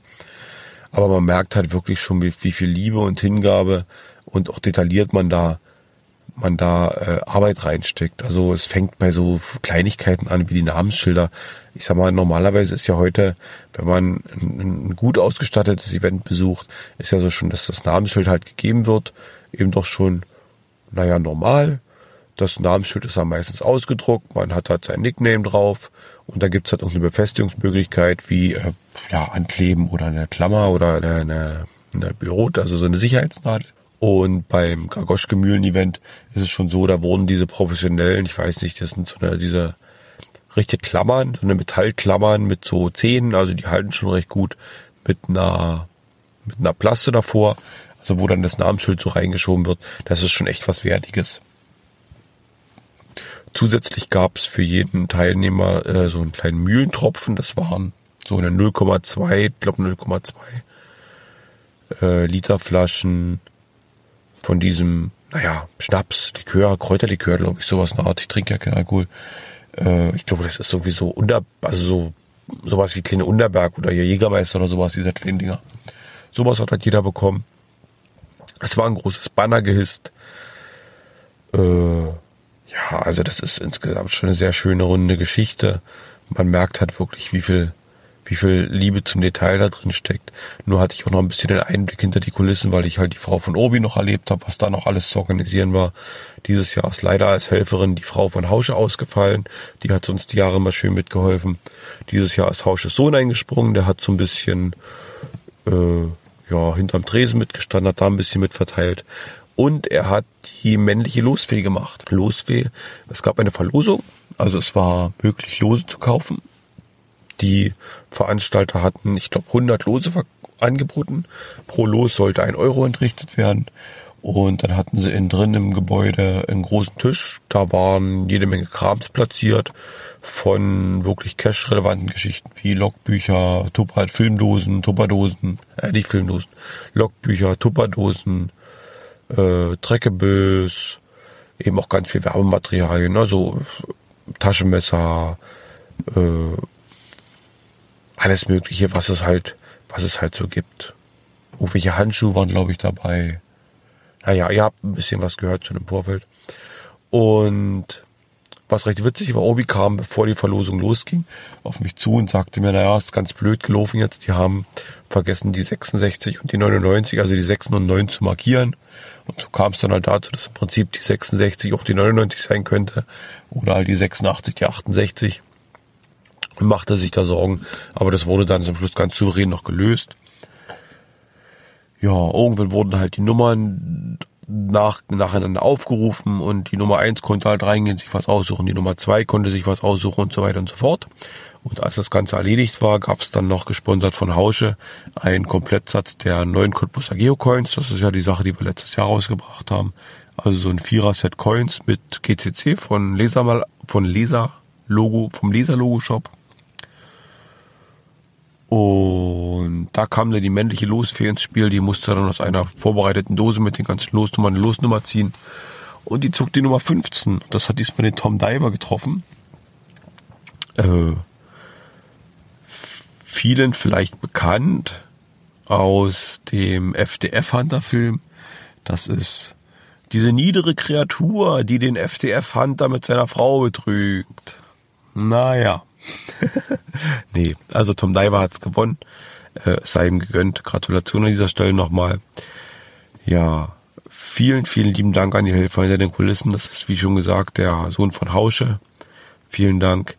Aber man merkt halt wirklich schon, wie, wie viel Liebe und Hingabe und auch detailliert man da man da äh, Arbeit reinsteckt. Also es fängt bei so Kleinigkeiten an wie die Namensschilder. Ich sag mal, normalerweise ist ja heute, wenn man ein, gut ausgestattetes Event besucht, ist ja so schon, dass das Namensschild halt gegeben wird, eben doch schon, naja, normal. Das Namensschild ist dann meistens ausgedruckt, man hat halt sein Nickname drauf und da gibt's halt auch eine Befestigungsmöglichkeit wie äh, ja, Ankleben oder eine Klammer oder eine, eine, eine Büro, also so eine Sicherheitsnadel. Und beim Gagoschke-Mühlen-Event ist es schon so, da wurden diese professionellen, ich weiß nicht, das sind so eine, diese richtige Klammern, so eine Metallklammern mit so Zähnen, also die halten schon recht gut mit einer, mit einer Plaste davor, also wo dann das Namensschild so reingeschoben wird. Das ist schon echt was Wertiges. Zusätzlich gab es für jeden Teilnehmer äh, so einen kleinen Mühlentropfen, das waren so eine 0,2, ich glaube 0,2 äh, Liter Flaschen von diesem, naja, Schnaps, Likör, Kräuterlikör, glaube ich, sowas eine Art. Ich trinke ja keinen Alkohol. Äh, ich glaube, das ist sowieso unter, also so, sowas wie kleine Unterberg oder hier Jägermeister oder sowas, diese kleinen Dinger. Sowas hat halt jeder bekommen. Es war ein großes Banner gehisst. Äh, ja, also das ist insgesamt schon eine sehr schöne runde Geschichte. Man merkt halt wirklich, wie viel wie viel Liebe zum Detail da drin steckt. Nur hatte ich auch noch ein bisschen den Einblick hinter die Kulissen, weil ich halt die Frau von Obi noch erlebt habe, was da noch alles zu organisieren war. Dieses Jahr ist leider als Helferin die Frau von Hausche ausgefallen. Die hat uns die Jahre immer schön mitgeholfen. Dieses Jahr ist Hausches Sohn eingesprungen, der hat so ein bisschen äh, ja hinterm Tresen mitgestanden, hat da ein bisschen mitverteilt. Und er hat die männliche Losfee gemacht. Losfee, es gab eine Verlosung, also es war möglich, Lose zu kaufen die Veranstalter hatten, ich glaube, 100 Lose angeboten. Pro Los sollte ein Euro entrichtet werden. Und dann hatten sie innen drin im Gebäude einen großen Tisch. Da waren jede Menge Krams platziert von wirklich cash-relevanten Geschichten wie Logbücher, Tupper, Filmdosen, Tupperdosen, äh, nicht Filmdosen, Logbücher, Tupperdosen, äh, Dreckebills, eben auch ganz viel Werbematerialien, also Taschenmesser, äh, alles Mögliche, was es halt, was es halt so gibt. Irgendwelche Handschuhe waren, glaube ich, dabei. Naja, ihr habt ein bisschen was gehört schon im Vorfeld. Und was recht witzig war, Obi kam, bevor die Verlosung losging, auf mich zu und sagte mir, naja, ist ganz blöd gelaufen jetzt. Die haben vergessen, die 66 und die 99, also die 6 und 9 zu markieren. Und so kam es dann halt dazu, dass im Prinzip die 66 auch die 99 sein könnte. Oder halt die 86, die 68 machte sich da Sorgen, aber das wurde dann zum Schluss ganz souverän noch gelöst. Ja, irgendwann wurden halt die Nummern nach, nacheinander aufgerufen und die Nummer eins konnte halt reingehen, sich was aussuchen, die Nummer zwei konnte sich was aussuchen und so weiter und so fort. Und als das Ganze erledigt war, gab es dann noch gesponsert von Hausche einen Komplettsatz der neuen Cottbusser Geocoins. Das ist ja die Sache, die wir letztes Jahr rausgebracht haben. Also so ein Vierer-Set Coins mit GCC von Leser, von Leser Logo, vom Leser Logo Shop. Und da kam dann die männliche Losfee ins Spiel, die musste dann aus einer vorbereiteten Dose mit den ganzen Losnummern eine Losnummer ziehen. Und die zog die Nummer 15. Das hat diesmal den Tom Diver getroffen. Äh, vielen vielleicht bekannt aus dem FDF-Hunter-Film. Das ist diese niedere Kreatur, die den FDF-Hunter mit seiner Frau betrügt. Naja. nee, also Tom Diver hat's gewonnen. Äh, sei ihm gegönnt. Gratulation an dieser Stelle nochmal. Ja, vielen, vielen lieben Dank an die Helfer hinter den Kulissen. Das ist, wie schon gesagt, der Sohn von Hausche. Vielen Dank.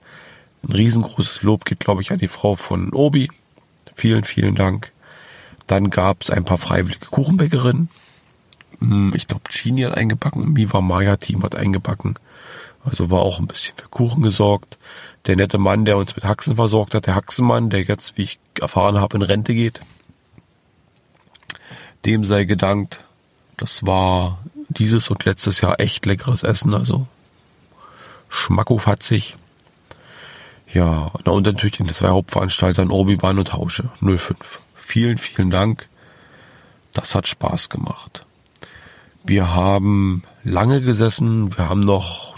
Ein riesengroßes Lob geht, glaube ich, an die Frau von Obi. Vielen, vielen Dank. Dann gab es ein paar freiwillige Kuchenbäckerinnen. Hm, Ich glaube, Chini hat eingebacken, Miva Maya Team hat eingebacken. Also war auch ein bisschen für Kuchen gesorgt. Der nette Mann, der uns mit Haxen versorgt hat, der Haxenmann, der jetzt, wie ich erfahren habe, in Rente geht, dem sei gedankt. Das war dieses und letztes Jahr echt leckeres Essen, also schmackofatzig. Ja, na und natürlich den zwei Hauptveranstaltern Obi-Wan und Hausche 05. Vielen, vielen Dank. Das hat Spaß gemacht. Wir haben lange gesessen, wir haben noch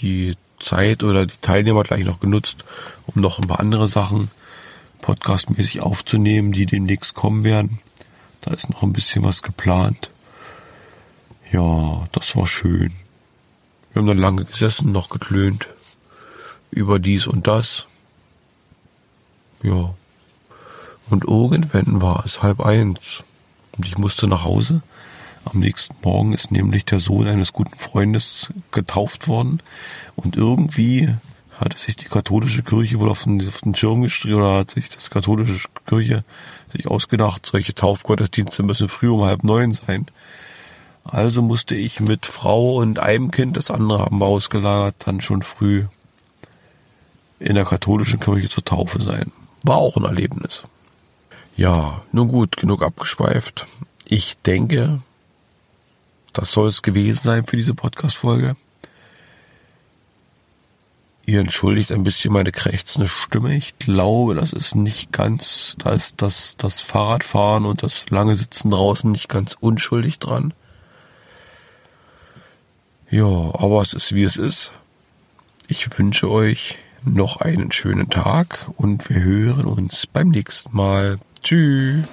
die, Zeit oder die Teilnehmer gleich noch genutzt, um noch ein paar andere Sachen podcastmäßig aufzunehmen, die demnächst kommen werden. Da ist noch ein bisschen was geplant. Ja, das war schön. Wir haben dann lange gesessen, noch geklönt über dies und das. Ja. Und irgendwann war es halb eins. Und ich musste nach Hause. Am nächsten Morgen ist nämlich der Sohn eines guten Freundes getauft worden. Und irgendwie hatte sich die katholische Kirche wohl auf den, auf den Schirm gestrichen oder hat sich das katholische Kirche sich ausgedacht, solche Taufgottesdienste müssen früh um halb neun sein. Also musste ich mit Frau und einem Kind, das andere haben wir ausgelagert, dann schon früh in der katholischen Kirche zur Taufe sein. War auch ein Erlebnis. Ja, nun gut, genug abgeschweift. Ich denke, das soll es gewesen sein für diese Podcast-Folge. Ihr entschuldigt ein bisschen meine krächzende Stimme. Ich glaube, das ist nicht ganz, da ist das, das Fahrradfahren und das lange Sitzen draußen nicht ganz unschuldig dran. Ja, aber es ist wie es ist. Ich wünsche euch noch einen schönen Tag und wir hören uns beim nächsten Mal. Tschüss.